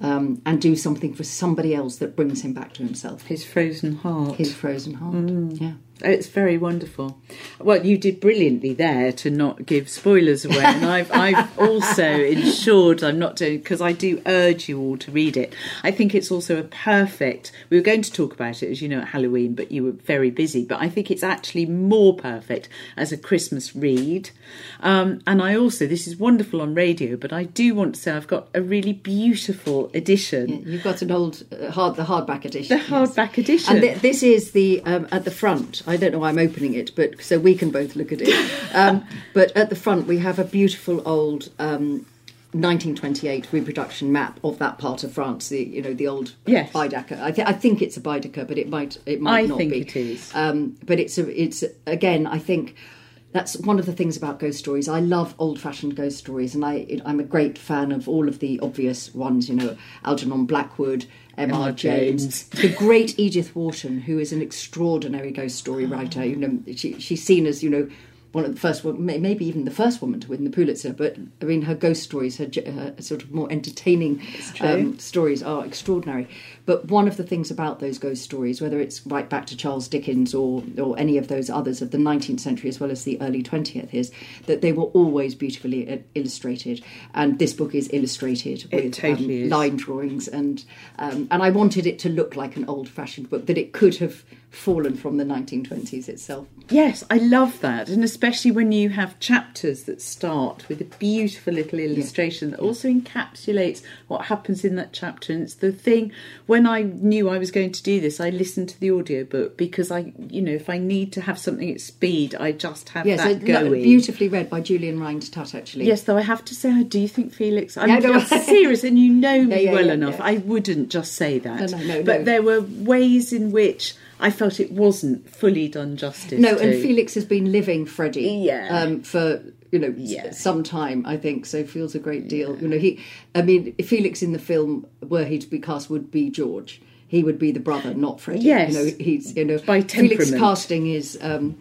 um, and do something for somebody else that brings him back to himself. His frozen heart. His frozen heart. Yeah. It's very wonderful. Well, you did brilliantly there to not give spoilers away, and I've I've [LAUGHS] also ensured I'm not doing because I do urge you all to read it. I think it's also a perfect. We were going to talk about it as you know at Halloween, but you were very busy. But I think it's actually more perfect as a Christmas read. Um, and I also this is wonderful on radio, but I do want to say I've got a really beautiful edition. You've got an old uh, hard the hardback edition. The hardback edition. And th- this is the um, at the front. I don't know why I'm opening it, but so we can both look at it. [LAUGHS] Um, but at the front, we have a beautiful old um, 1928 reproduction map of that part of France. The you know the old Yes. Baedeker. I, th- I think it's a Baedeker, but it might it might I not think be. it is. Um, but it's a, it's again. I think that's one of the things about ghost stories. I love old-fashioned ghost stories, and I, I'm a great fan of all of the obvious ones. You know, Algernon Blackwood, M.R. M.R. James, James. the great Edith Wharton, who is an extraordinary ghost story writer. You know, she, she's seen as you know one of the first, maybe even the first woman to win the Pulitzer. But I mean, her ghost stories, her, her sort of more entertaining um, stories, are extraordinary. But one of the things about those ghost stories, whether it's right back to Charles Dickens or or any of those others of the 19th century as well as the early 20th, is that they were always beautifully uh, illustrated. And this book is illustrated It with totally um, line drawings and um, and I wanted it to look like an old-fashioned book that it could have fallen from the 1920s itself. Yes, I love that, and especially when you have chapters that start with a beautiful little illustration that also encapsulates what happens in that chapter. And it's the thing when I knew I was going to do this, I listened to the audiobook because I, you know, if I need to have something at speed, I just have Yes, that so going. beautifully read by Julian Rhind-Tutt actually. Yes, though I have to say, I do think Felix. I'm Yeah, no. serious, and you know [LAUGHS] me yeah, well yeah, enough. yeah. I wouldn't just say that. No, but there were ways in which I felt it wasn't fully done justice. No, to. and Felix has been living Freddie Yeah. um, for you know Yeah. some time, I think. So feels a great deal. You know, he. I mean, Felix in the film, were he to be cast, would be George. He would be the brother, not Freddie. Yes. you know, he's you know By Felix casting is um,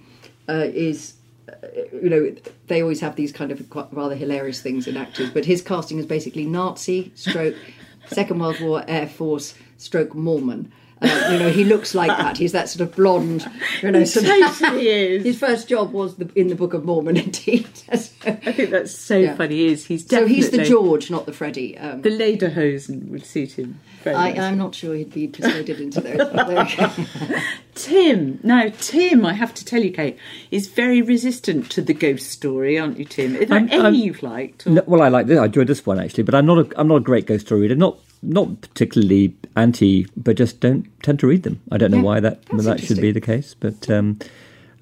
uh, is. uh, You know, they always have these kind of rather hilarious things in actors, but his casting is basically Nazi, stroke, [LAUGHS] Second World War Air Force, stroke Mormon. Uh, you know, he looks like that. He's that sort of blonde, you know, He sort of- totally is. his first job was the, in the Book of Mormon, [LAUGHS] indeed. so I think that's so Yeah. funny. Is he's so he's the George, not the Freddie. Um, The lederhosen would suit him. Very I, nicely. I'm not sure he'd be persuaded into those. but there we go. [LAUGHS] Tim. Now, Tim, I have to tell you, Kate, is very resistant to the ghost story, aren't you, Tim? Is there I'm- any I'm- you've liked? No, well, I like this. I enjoyed this one actually, but I'm not. A, I'm not a great ghost story reader. Not not particularly anti, but just don't tend to read them. I don't know Yeah, why that that's that should be the case, but um,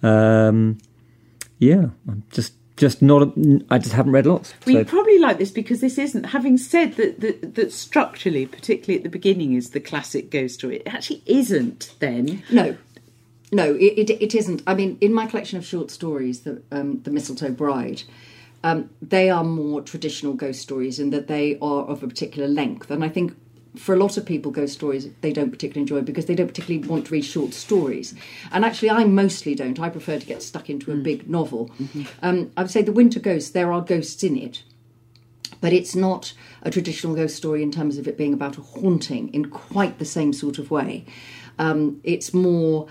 um, yeah, I'm just just not. I just haven't read lots. We So probably like this because this isn't. Having said that, that, that structurally, particularly at the beginning, is the classic ghost story. It actually isn't. Then No, no, it, it, it isn't. I mean, in my collection of short stories, the um, the Mistletoe Bride, um, they are more traditional ghost stories in that they are of a particular length, and I think. For a lot of people, ghost stories they don't particularly enjoy because they don't particularly want to read short stories. And actually, I mostly don't. I prefer to get stuck into a big novel. Um, I would say The Winter Ghost, there are ghosts in it, but it's not a traditional ghost story in terms of it being about a haunting in quite the same sort of way. Um, it's more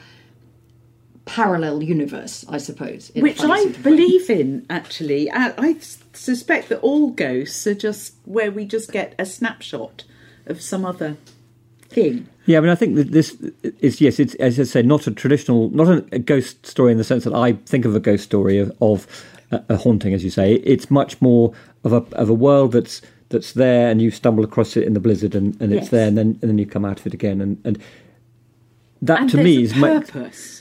parallel universe, I suppose. which I sort of way. believe in actually. I, I suspect that all ghosts are just where we just get a snapshot of some other thing. yeah, I mean, I think that this is yes. It's as I say, not a traditional, not a, a ghost story in the sense that I think of a ghost story of, of a, a haunting, as you say. It's much more of a of a world that's that's there, and you stumble across it in the blizzard, and, and it's Yes. there, and then and then you come out of it again, and and that And to me a is my, purpose.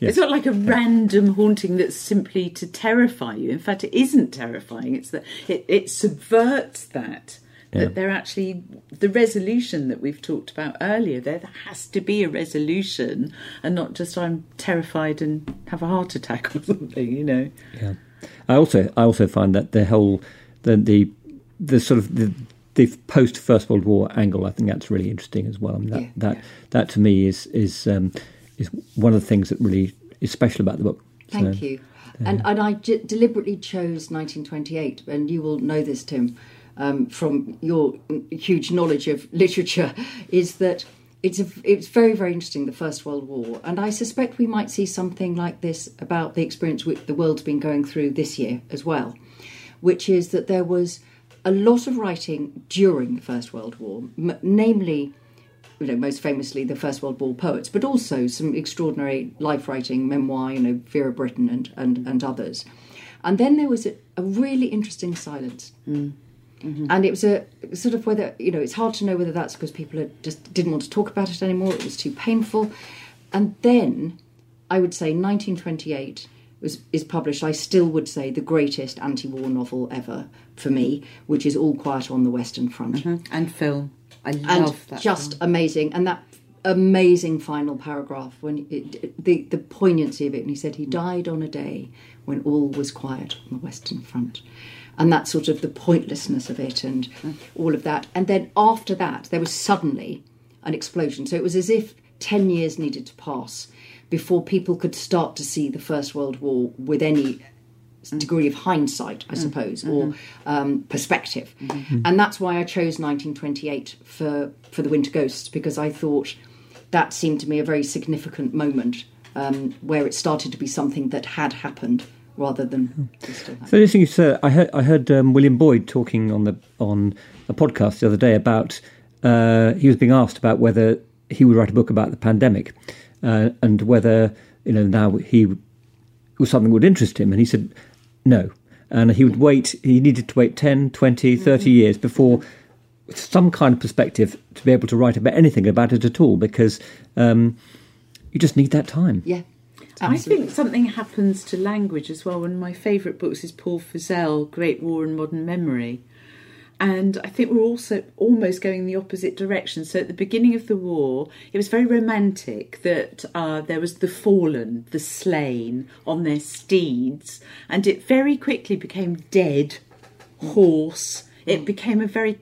Yes. It's not like a random haunting that's simply to terrify you. In fact, it isn't terrifying. It's that it, it subverts that. Yeah. That there actually the resolution that we've talked about earlier. There, there has to be a resolution, and not just I'm terrified and have a heart attack [LAUGHS] or something. You know. Yeah. I also I also find that the whole the the, the sort of the, the post First World War angle I think that's really interesting as well. I mean, that Yeah, that yeah. that to me is is um, is one of the things that really is special about the book. Thank So, you. And and I j- deliberately chose 1928, and you will know this, Tim, um, from your huge knowledge of literature, [LAUGHS] is that it's a, it's very very interesting the First World War, and I suspect we might see something like this about the experience which the world's been going through this year as well, which is that there was a lot of writing during the First World War, m- namely you know, most famously the First World War poets, but also some extraordinary life writing, memoir, you know, Vera Brittain and, and, and others. And then there was a, a really interesting silence. Mm. And it was a sort of whether, you know, it's hard to know whether that's because people had just didn't want to talk about it anymore, it was too painful. And then I would say 1928 was, is published, I still would say, the greatest anti war novel ever for me, which is All Quiet on the Western Front mm-hmm. And film. I and love that. just amazing. And that amazing final paragraph when it, the the poignancy of it and he said he mm. died on a day when all was quiet on the western front. And that sort of the pointlessness of it and mm. all of that. And then after that there was suddenly an explosion. So it was as if 10 years needed to pass before people could start to see the first world war with any degree of hindsight, I suppose, or um, perspective. And that's why I chose 1928 for, for The Winter Ghosts, because I thought that seemed to me a very significant moment um, where it started to be something that had happened rather than just still. So this thing you said, I heard I heard um, William Boyd talking on the on a podcast the other day about uh, he was being asked about whether he would write a book about the pandemic uh, and whether you know now he was something that would interest him, and he said no, and he would wait. He needed to wait 10, 20, 30 years before some kind of perspective to be able to write about anything about it at all because um, you just need that time. Yeah. I think something happens to language as well. One of my favourite books is Paul Fussell, Great War and Modern Memory. And I think we're also almost going the opposite direction. So at the beginning of the war, it was very romantic that uh, there was the fallen, the slain on their steeds, and it very quickly became dead, horse. It became a very,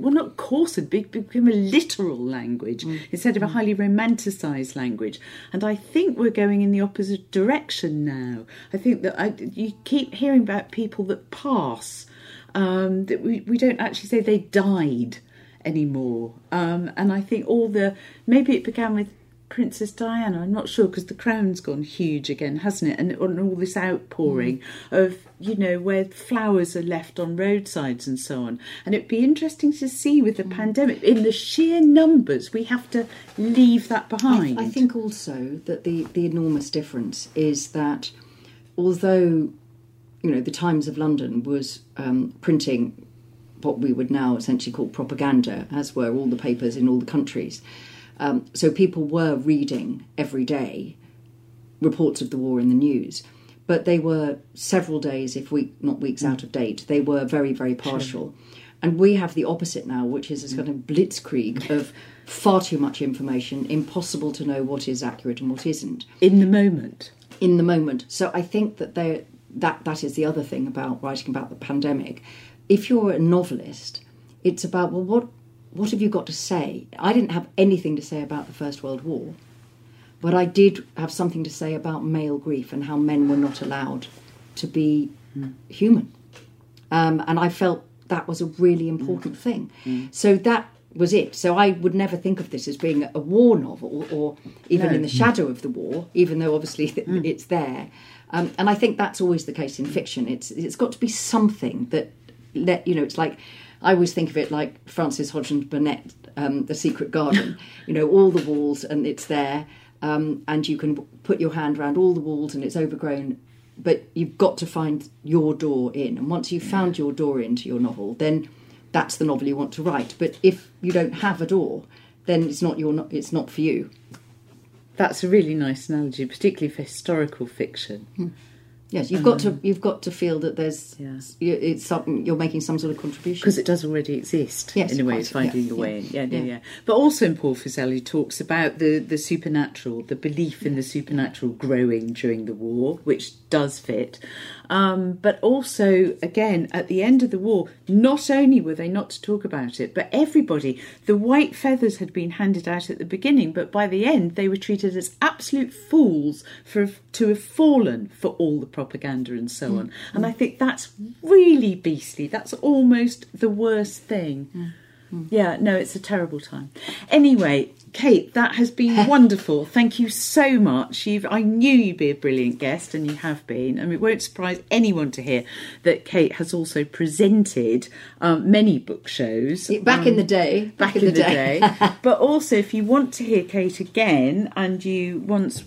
well, not coarse, it became a literal language instead of a highly romanticised language. And I think we're going in the opposite direction now. I think that I, you keep hearing about people that pass um, that we, we don't actually say they died anymore. Um, and I think all the maybe it began with Princess Diana. I'm not sure because the crown's gone huge again, hasn't it? And, and all this outpouring of you know where flowers are left on roadsides and so on. And it'd be interesting to see with the pandemic in the sheer numbers we have to leave that I, behind. I think also that the, the enormous difference is that although you know the Times of London was um, printing what we would now essentially call propaganda, as were all the papers in all the countries. Um, so people were reading every day reports of the war in the news, but they were several days, if week not weeks, out of date. They were very very partial, and we have the opposite now, which is a kind of blitzkrieg of far too much information, impossible to know what is accurate and what isn't in the moment. in the moment. So I think that there that that is the other thing about writing about the pandemic. If you're a novelist, it's about well, what what have you got to say? I didn't have anything to say about the First World War, but I did have something to say about male grief and how men were not allowed to be hmm. human. Um, and I felt that was a really important hmm. thing. Hmm. So that was it. So I would never think of this as being a war novel or even in the shadow of the war, even though obviously th- [LAUGHS] it's there. Um, and I think that's always the case in fiction. It's it's got to be something that let you know. It's like I always think of it like Frances Hodgson Burnett, um, The Secret Garden. [LAUGHS] you know, all the walls and it's there, um, and you can put your hand around all the walls and it's overgrown but you've got to find your door in and once you've found your door into your novel then that's the novel you want to write but if you don't have a door then it's not your it's not for you That's a really nice analogy, particularly for historical fiction. Hmm. Yes, you've got to um, you've got to feel that there's Yeah. you- it's something you're making some sort of contribution. Because it does already exist Yes, in a way, quite, it's finding yeah, your way in. yeah, Yeah, yeah, yeah. yeah. But also in Paul Fussell talks about the, the supernatural, the belief in the supernatural growing during the war, which does fit. Um, but also, again, at the end of the war, not only were they not to talk about it, but everybody, the white feathers had been handed out at the beginning, but by the end they were treated as absolute fools for to have fallen for all the propaganda and so on. And I think that's really beastly. That's almost the worst thing. Yeah, no, it's a terrible time. Anyway, Kate, that has been [LAUGHS] wonderful. Thank you so much. You've, I knew you'd be a brilliant guest, and you have been. Mean, it won't surprise anyone to hear that Kate has also presented um, many book shows. back in the day, back in the day. but also, if you want to hear Kate again, and you once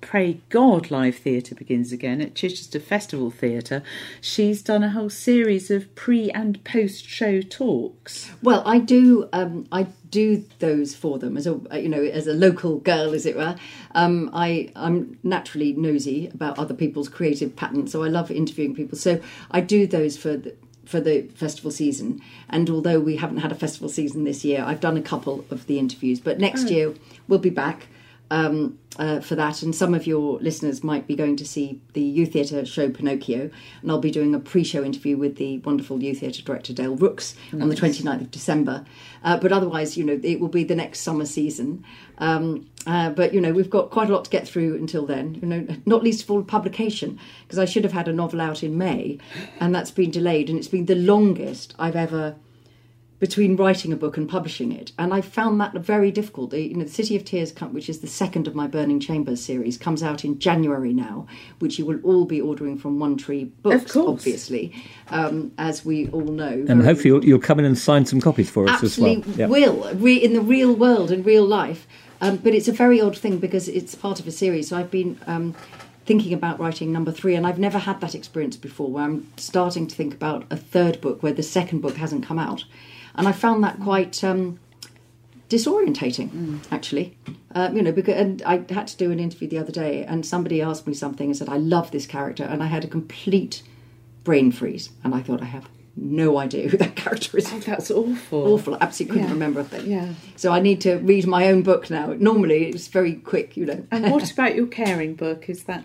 pray God live theatre begins again at Chichester Festival Theatre, she's done a whole series of pre and post show talks. Well, I do. Um, I do those for them as a you know as a local girl, as it were. Um, I I'm naturally nosy about other people's creative patterns, so I love interviewing people. So I do those for. The, for the festival season, and although we haven't had a festival season this year, I've done a couple of the interviews. But next year we'll be back um, uh, for that, and some of your listeners might be going to see the youth theatre show Pinocchio, and I'll be doing a pre-show interview with the wonderful youth theatre director Dale Rooks on the 29th of December. Uh, but otherwise, you know, it will be the next summer season. Um, uh, but you know, we've got quite a lot to get through until then. You know, not least of all publication, because I should have had a novel out in May, and that's been delayed, and it's been the longest I've ever between writing a book and publishing it, and I found that very difficult. The- You know, the City of Tears, which is the second of my Burning Chambers series, comes out in January now, which you will all be ordering from One Tree Books, course. obviously, um, as we all know. And hopefully you'll, you'll come in and sign some copies for us as well. absolutely Yeah. will re- in the real world in real life um, but it's a very odd thing because it's part of a series so i've been um, thinking about writing number three and i've never had that experience before where i'm starting to think about a third book where the second book hasn't come out and i found that quite um, disorientating actually uh, you know because and i had to do an interview the other day and somebody asked me something and said i love this character and i had a complete brain freeze and i thought i have no idea who that character is That's awful. awful. I absolutely couldn't Yeah. remember a thing. Yeah. So I need to read my own book now. Normally it's very quick, you know. And what [LAUGHS] about your caring book? Is that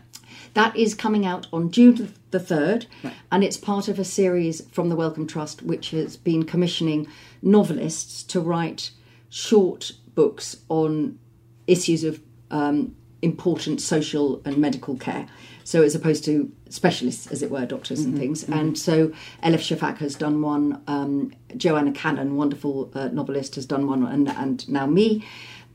That is coming out on June the 3rd, and it's part of a series from the Wellcome Trust, which has been commissioning novelists to write short books on issues of um, important social and medical care. So, as opposed to specialists, as it were, doctors and things. And so, Elif Shafak has done one, um, Joanna Cannon, wonderful uh, novelist, has done one, and, and now me.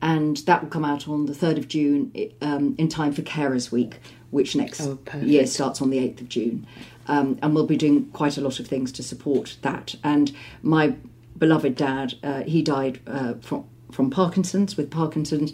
And that will come out on the 3rd of June um, in time for Carers Week, which next Oh, year starts on the 8th of June. Um, and we'll be doing quite a lot of things to support that. And my beloved dad, uh, he died uh, from, from Parkinson's, with Parkinson's.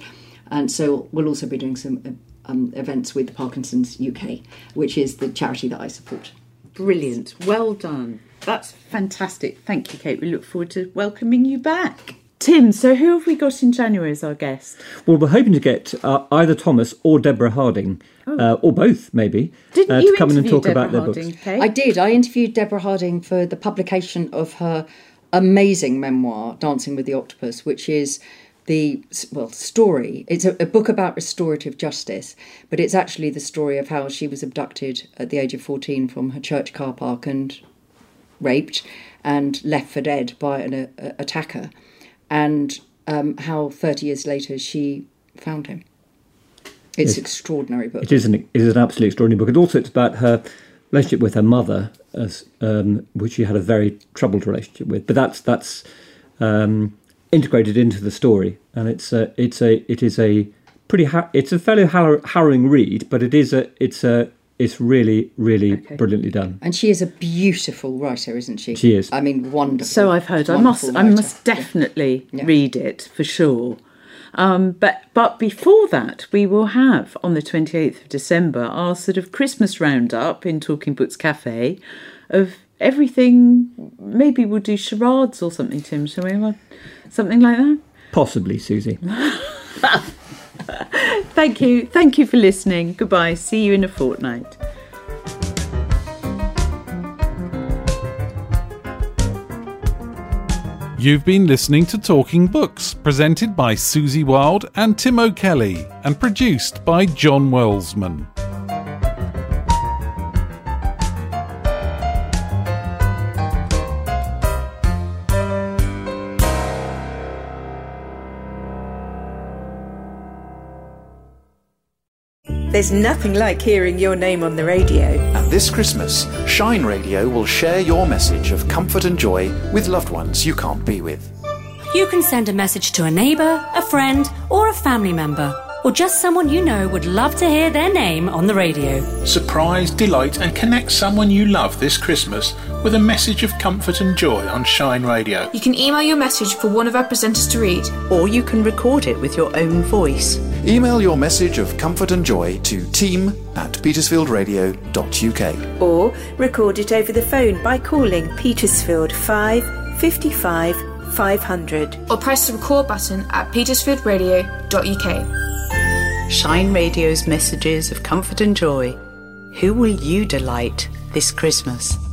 And so we'll also be doing some uh, um, events with Parkinson's UK, which is the charity that I support. brilliant? Well done. That's fantastic. Thank you, Kate. We look forward to welcoming you back. Tim, so who have we got in January as our guest? Well, we're hoping to get uh, either Thomas or Debora Harding, uh, or both maybe, Oh. Didn't uh, you to come in and talk Debora about their books. Kate? I did. I interviewed Debora Harding for the publication of her amazing memoir, Dancing with the Octopus, which is the well story. It's a, a book about restorative justice, but it's actually the story of how she was abducted at the age of fourteen from her church car park and raped and left for dead by an uh, attacker, and um, how thirty years later she found him. It's an extraordinary book. It is an it is an absolutely extraordinary book, and also it's about her relationship with her mother, as um, which she had a very troubled relationship with. But that's that's um, integrated into the story, and it's a it's a it is a pretty ha- it's a fairly har- harrowing read, but it is a it's a it's really really brilliantly done. And she is a beautiful writer, isn't she? She is. I mean, wonderful. So I've heard. I must. wonderful I must definitely Yeah. read it for sure. Um, but but before that, we will have on the twenty eighth of December our sort of Christmas roundup in Talking Books Cafe of everything. Maybe we'll do charades or something, Tim. Shall we? Something like that. Possibly, Susie. [LAUGHS] [LAUGHS] Thank you. Thank you for listening. Goodbye. See you in a fortnight. You've been listening to Talking Books, presented by Susie Wild and Tim O'Kelly, and produced by John Wellsman. There's nothing like hearing your name on the radio. And this Christmas, Shine Radio will share your message of comfort and joy with loved ones you can't be with. You can send a message to a neighbour, a friend, or a family member, or just someone you know would love to hear their name on the radio. Surprise, delight, and connect someone you love this Christmas with a message of comfort and joy on Shine Radio. You can email your message for one of our presenters to read, or you can record it with your own voice. Email your message of comfort and joy to team at petersfieldradio.uk. Or record it over the phone by calling Petersfield 5 55 500. Or press the record button at petersfieldradio.uk. Shine Radio's messages of comfort and joy. Who will you delight this Christmas?